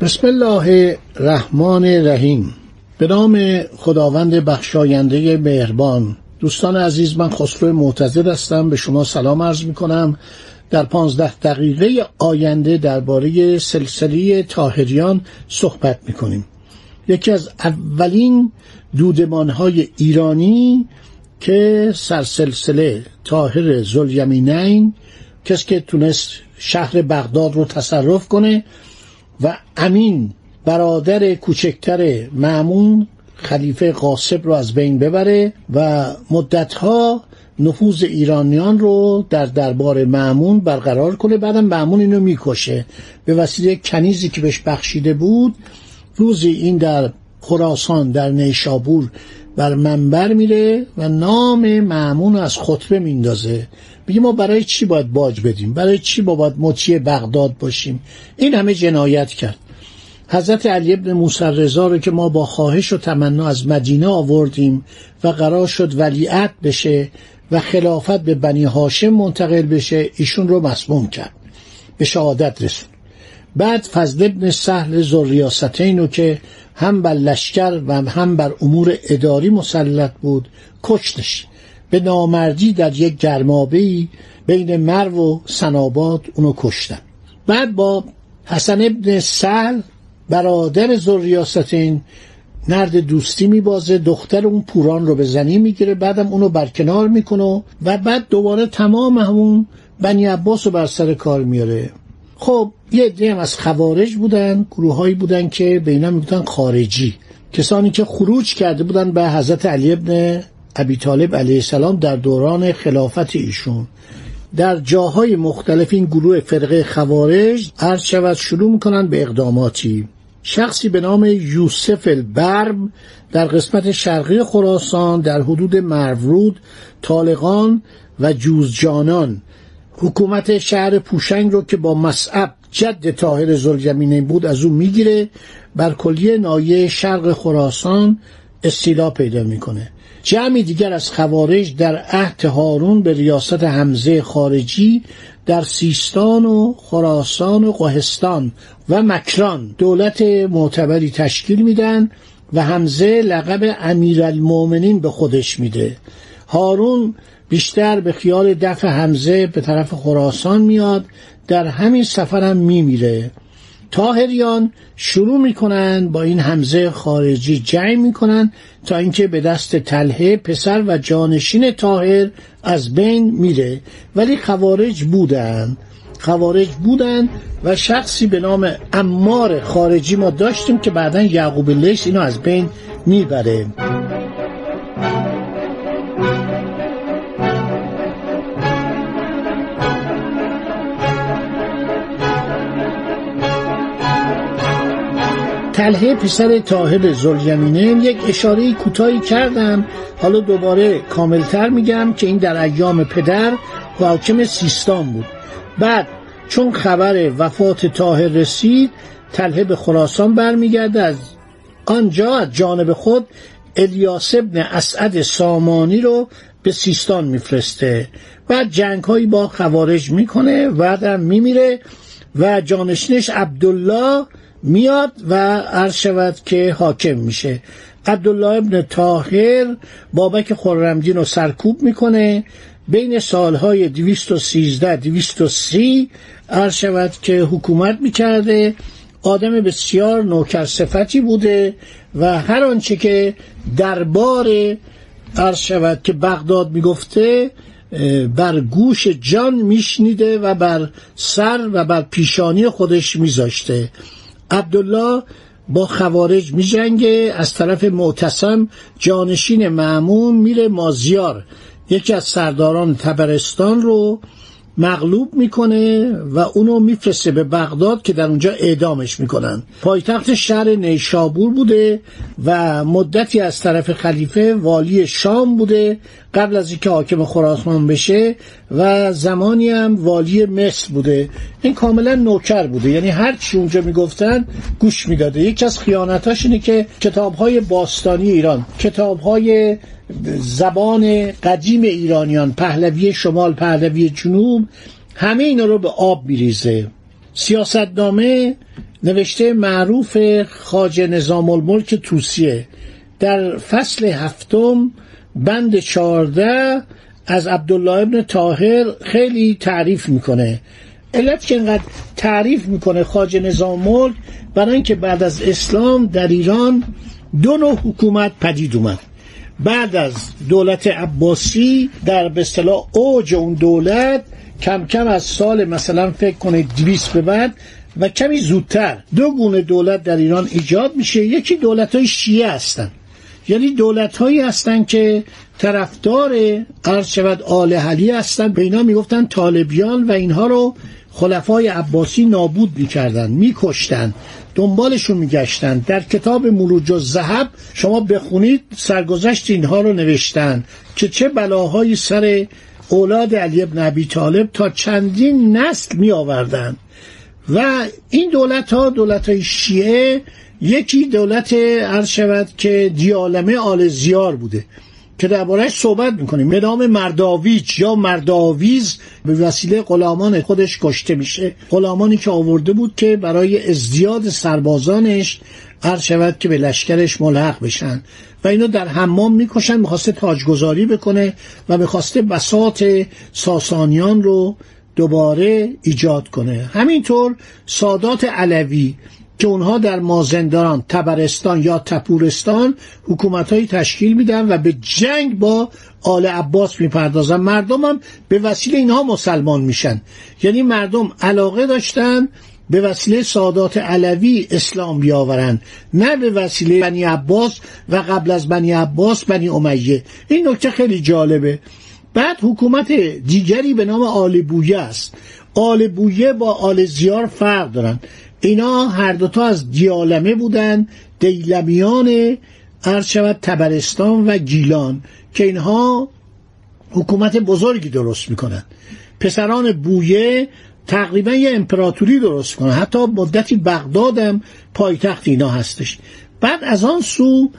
بسم الله الرحمن الرحیم. به نام خداوند بخشاینده مهربان. دوستان عزیز من خسرو معتزد هستم. به شما سلام عرض می کنم در پانزده دقیقه آینده درباره سلسله تاهریان صحبت می کنیم یکی از اولین دودمانهای ایرانی که سرسلسله تاهر زلیمینین کسی که تونست شهر بغداد رو تصرف کنه و امین برادر کوچکتر معمون خلیفه قاسب رو از بین ببره و مدتها نفوذ ایرانیان رو در دربار معمون برقرار کنه. بعدم معمون اینو می‌کشه. به وسیله کنیزی که بهش بخشیده بود روزی این در خراسان در نیشابور بر منبر میره و نام معمون از خطبه میندازه. میگه ما برای چی باید باج بدیم؟ برای چی با باید مطیع بغداد باشیم؟ این همه جنایت کرد. حضرت علی ابن موسی رضا رو که ما با خواهش و تمنا از مدینه آوردیم و قرار شد ولیعت بشه و خلافت به بنی هاشم منتقل بشه ایشون رو مسموم کرد. به شهادت رسون. بعد فضل ابن سهل زریاستین رو که هم بر لشکر و هم بر امور اداری مسلط بود کشتش. به نامردی در یک گرمابه بین مرو و سناباد اونو کشتن. بعد با حسن ابن سهل برادر زریاستین نرد دوستی میبازه دختر اون پوران رو به زنی می‌گیره بعدم اونو برکنار می‌کنه و بعد دوباره تمام همون بنی عباس رو بر سر کار میاره خب یه عده از خوارج بودن گروههایی بودن که به اینا می‌گفتن خارجی. کسانی که خروج کرده بودن به حضرت علی ابن ابی طالب علیه السلام در دوران خلافت ایشون. در جاهای مختلف این گروه فرقه خوارج عرض شود شروع می‌کنن به اقداماتی. شخصی به نام یوسف البرب در قسمت شرقی خراسان در حدود مرورود طالقان و جوزجانان. حکومت شهر پوشنگ رو که با مصعب جد طاهر زلجمینین بود از او می‌گیره بر کلیه نایه شرق خراسان استیلا پیدا می‌کنه. جمعی دیگر از خوارج در عهد هارون به ریاست حمزه خارجی در سیستان و خراسان و قهستان و مکران دولت معتبری تشکیل میدن و حمزه لقب امیرالمؤمنین به خودش میده. هارون بیشتر به خیال دفع حمزه به طرف خراسان میاد در همین سفرم میمیره. تاهریان شروع می‌کنن با این حمزه خارجی جنگ می‌کنن تا اینکه به دست تله پسر و جانشین تاهر از بین میره. ولی خوارج بودن خوارج بودن و شخصی به نام امار خارجی ما داشتیم که بعدا یعقوب لیس اینو از بین می‌بره. تله پسر تاهر زلیمینین یک اشاره کوتاهی کردم. حالا دوباره کاملتر میگم که این در ایام پدر حاکم سیستان بود. بعد چون خبر وفات تاهر رسید تله به خراسان برمیگرده. از آنجا از جانب خود الیاس ابن اسعد سامانی رو به سیستان میفرسته بعد جنگ هایی با خوارج می‌کنه بعدم میمیره و جانشینش عبدالله میاد و عرض شود که حاکم میشه. عبدالله ابن تاهر بابک خرمدین رو سرکوب می‌کنه. بین سالهای 213 230 عرض شود که حکومت می‌کرده. آدم بسیار نوکر صفتی بوده و هر آنچه که دربار عرض شود که بغداد می‌گفته بر گوش جان میشنیده و بر سر و بر پیشانی خودش میذاشته. عبدالله با خوارج می جنگه از طرف معتصم جانشین معمون میره مازیار یکی از سرداران تبرستان رو مغلوب می‌کنه و اونو میفرسته به بغداد که در اونجا اعدامش می‌کنن. پایتخت شهر نیشابور بوده و مدتی از طرف خلیفه والی شام بوده قبل از اینکه حاکم خراسان بشه و زمانی هم والی مصر بوده. این کاملا نوکر بوده. یعنی هر چی اونجا می‌گفتن گوش می‌داده. یکی از خیانتاش اینه که کتابهای باستانی ایران کتابهای زبان قدیم ایرانیان پهلوی شمال پهلوی جنوب همه اینا رو به آب میریزه. سیاستنامه نوشته معروف خاج نظام الملک توسیه. در فصل هفتم بند چارده از عبدالله ابن تاهر خیلی تعریف می‌کنه. علت که اینقدر تعریف می‌کنه خاج نظام ملک برای اینکه بعد از اسلام در ایران دو نوع حکومت پدید اومد. بعد از دولت عباسی در به اصطلاح اوج اون دولت کم کم از سال مثلا فکر کنید 200 به بعد و کمی زودتر دو گونه دولت در ایران ایجاد میشه. یکی دولت های شیعه هستن. یعنی دولت هایی هستن که طرفدار عرض شود آل حلی هستن. به اینا می‌گفتن طالبیان و اینها رو خلفای عباسی نابود می‌کردن میکشتن دنبالشون میگشتن در کتاب مروج و زهب شما بخونید سرگذشت اینها رو نوشتن که چه بلاهایی سر اولاد علی ابن ابی طالب تا چندین نسل می آوردن و این دولت ها دولت های شیعه یکی دولت عرض شود که دیالمه آل زیار بوده. که دربارهش صحبت می‌کنیم. به نام مرداویچ یا مرداویز به وسیله غلامان خودش کشته میشه. غلامانی که آورده بود که برای ازدیاد سربازانش عرض شود که به لشکرش ملحق بشن. و اینو در حمام می‌کشن می‌خواسته تاجگذاری بکنه و می‌خواسته بساط ساسانیان رو دوباره ایجاد کنه. همینطور سادات علوی که اونها در مازندران تبرستان یا تپورستان حکومت تشکیل میدن و به جنگ با آل عباس می‌پردازن. مردم هم به وسیله اینها مسلمان میشن. یعنی مردم علاقه داشتن به وسیله سادات علوی اسلام بیاورند نه به وسیله بنی عباس و قبل از بنی عباس بنی امیه. این نکته خیلی جالبه. بعد حکومت دیگری به نام آل بویه است. آل بویه با آل زیار فرق دارن. اینا هر دوتا از دیالمه بودن دیلمیان شود تبرستان و گیلان که اینها حکومت بزرگی درست می‌کنن. پسران بویه تقریبا یه امپراتوری درست کنن حتی مدتی بغدادم پایتخت اینا هستش. بعد از آن سو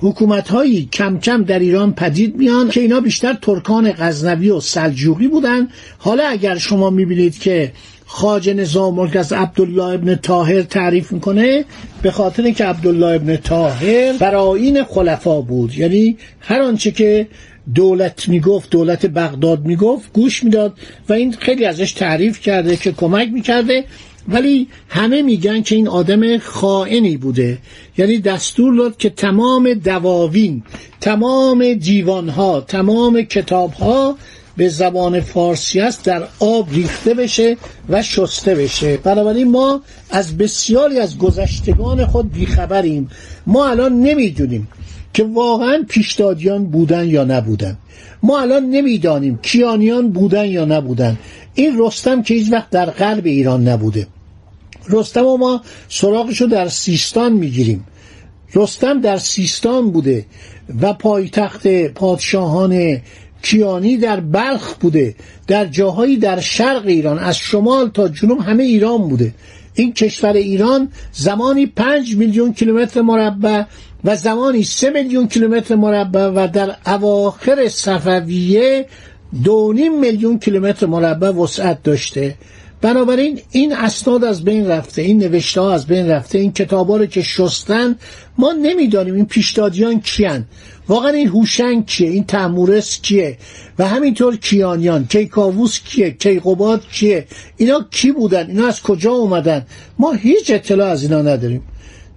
حکومت هایی کم کم در ایران پدید میان که اینا بیشتر ترکان غزنوی و سلجوقی بودن. حالا اگر شما می‌بینید که خاج نظام ملک از عبدالله ابن تاهر تعریف می‌کنه به خاطر که عبدالله ابن تاهر براین خلفا بود. یعنی هر آنچه که دولت می‌گفت دولت بغداد می‌گفت گوش می‌داد و این خیلی ازش تعریف کرده که کمک می‌کرده ولی همه میگن که این آدم خائنی بوده. یعنی دستور داد که تمام دواوین تمام دیوانها تمام کتابها به زبان فارسی است در آب ریخته بشه و شسته بشه. بنابراین ما از بسیاری از گذشتگان خود بیخبریم. ما الان نمی‌دونیم که واقعا پیشدادیان بودن یا نبودن. ما الان نمی‌دانیم کیانیان بودن یا نبودن. این رستم که هیچ وقت در قلب ایران نبوده. رستم و ما سراغشو در سیستان می‌گیریم. رستم در سیستان بوده و پایتخت پادشاهان کیانی در بلخ بوده در جاهایی در شرق ایران از شمال تا جنوب همه ایران بوده. این کشور ایران زمانی پنج میلیون کیلومتر مربع و زمانی سه میلیون کیلومتر مربع و در اواخر صفویه دو میلیون کیلومتر مربع وسعت داشته. بنابراین این اسناد از بین رفته این نوشته ها از بین رفته این کتابا رو که شستن ما نمی‌دانیم این پیشدادیان کیان. واقعا این هوشنگ کیه؟ این تمورس کیه؟ و همینطور کیانیان کیکاووس کیه؟ کیقوباد کیه؟ اینا کی بودن؟ اینا از کجا اومدن؟ ما هیچ اطلاع از اینا نداریم.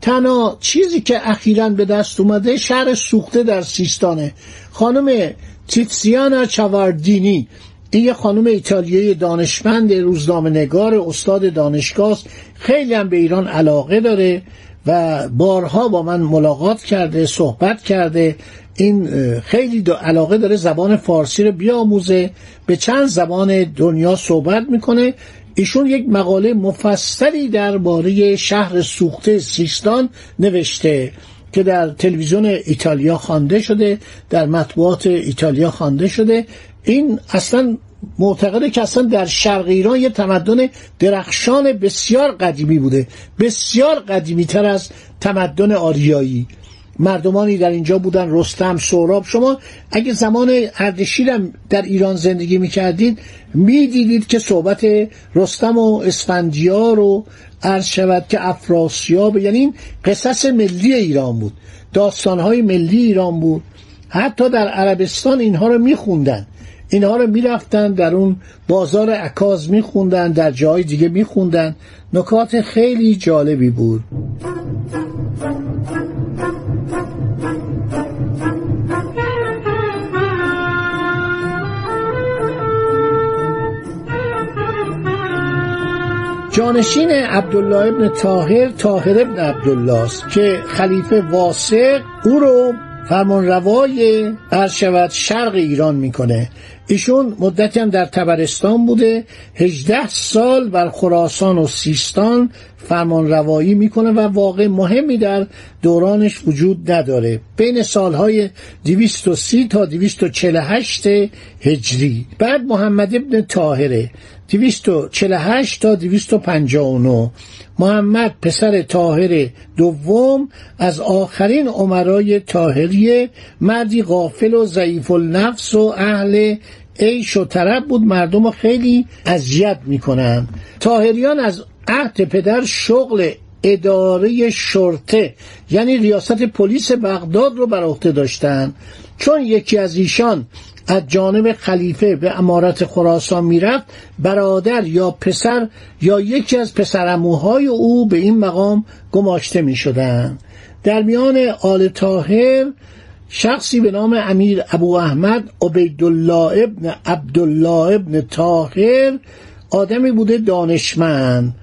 تنها چیزی که اخیرا به دست اومده شهر سوخته در سیستانه. خانم تیتسیانا چواردینی این یه خانم ایتالیایی دانشمند روزنامه نگار استاد دانشگاه خیلی هم به ایران علاقه داره و بارها با من ملاقات کرده صحبت کرده. این خیلی علاقه داره زبان فارسی رو بیاموزه به چند زبان دنیا صحبت می‌کنه. ایشون یک مقاله مفصلی درباره شهر سوخته سیستان نوشته. که در تلویزیون ایتالیا خوانده شده در مطبوعات ایتالیا خوانده شده. این اصلا معتقده که اصلا در شرق ایران یه تمدن درخشان بسیار قدیمی بوده. بسیار قدیمی تر از تمدن آریایی. مردمانی در اینجا بودن رستم سوراب شما اگه زمان اردشیرم در ایران زندگی می‌کردید می‌دیدید که صحبت رستم و اسفندیار و عرض شود که افراسیاب یعنی این قصص ملی ایران بود داستانهای ملی ایران بود. حتی در عربستان اینها رو میخوندن. اینها رو می‌رفتن در اون بازار عکاز میخوندن در جای دیگه میخوندن. نکات خیلی جالبی بود. جانشین عبدالله ابن تاهر تاهر ابن عبدالله است که خلیفه واسق او رو فرمان روای شود شرق ایران می‌کنه. ایشون مدتی هم در تبرستان بوده هجده سال بر خراسان و سیستان فرمان روایی می‌کنه و واقع مهمی در دورانش وجود نداره. بین سالهای 230 تا 248 هجری. بعد محمد ابن تاهره 248 تا 259 محمد پسر تاهر دوم از آخرین عمرای تاهریه مردی غافل و ضعیف النفس و اهل عیش و بود مردم خیلی اذیت می‌کنن تاهریان از عهد پدر شغل اداره شرطه یعنی ریاست پلیس بغداد رو بر عهده داشتن چون یکی از ایشان از جانب خلیفه به امارت خراسان می‌رفت برادر یا پسر یا یکی از پسرموهای او به این مقام گماشته می شدن. در میان آل تاهر شخصی به نام امیر ابو احمد عبیدالله ابن عبدالله ابن تاهر آدمی بوده دانشمند.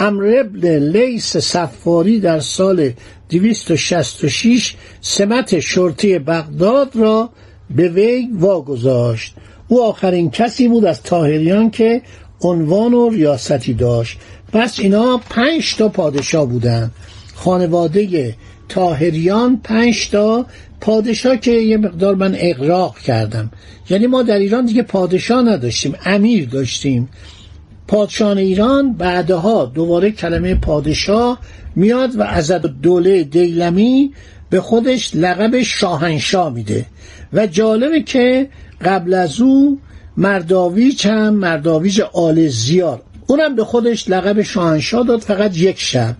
امر ابن لیس سفاری در سال 266 سمت شرطی بغداد را به وی واگذاشت. او آخرین کسی بود از تاهریان که عنوان و ریاستی داشت. پس اینا پنج تا پادشاه بودن خانواده تاهریان پنج تا پادشاه که یه مقدار من اقراق کردم. یعنی ما در ایران دیگه پادشاه نداشتیم امیر داشتیم. پادشاه ایران بعدها دوباره کلمه پادشاه میاد و از دوله دیلمی به خودش لقب شاهنشاه میده. و جالبه که قبل از او مرداویچ هم مرداویچ آل زیار اونم به خودش لقب شاهنشاه داد فقط یک شب.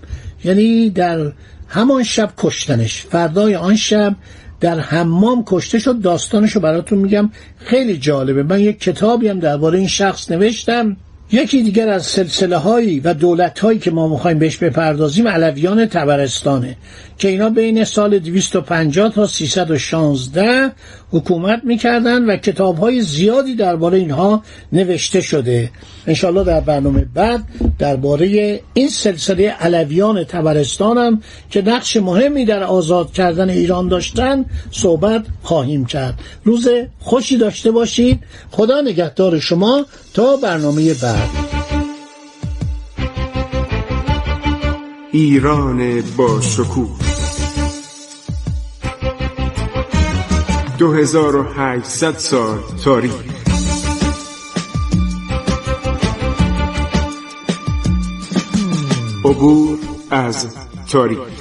یعنی در همان شب کشتنش. فردای آن شب در حمام کشته شد. داستانشو براتون میگم. خیلی جالبه. من یک کتابی هم درباره این شخص نوشتم. یکی دیگر از سلسله هایی و دولت هایی که ما می‌خوایم بهش بپردازیم علویان تبرستانه که اینا بین سال 250 تا 316 حکومت می‌کردن و کتاب های زیادی درباره اینها نوشته شده. انشالله در برنامه بعد درباره این سلسله علویان تبرستانم که نقش مهمی در آزاد کردن ایران داشتن صحبت خواهیم کرد. روز خوشی داشته باشید. خدا نگهدار شما. تا برنامه بعد. ایران با شکوه. 2800 سال تاریخ. عبور از تاریخ.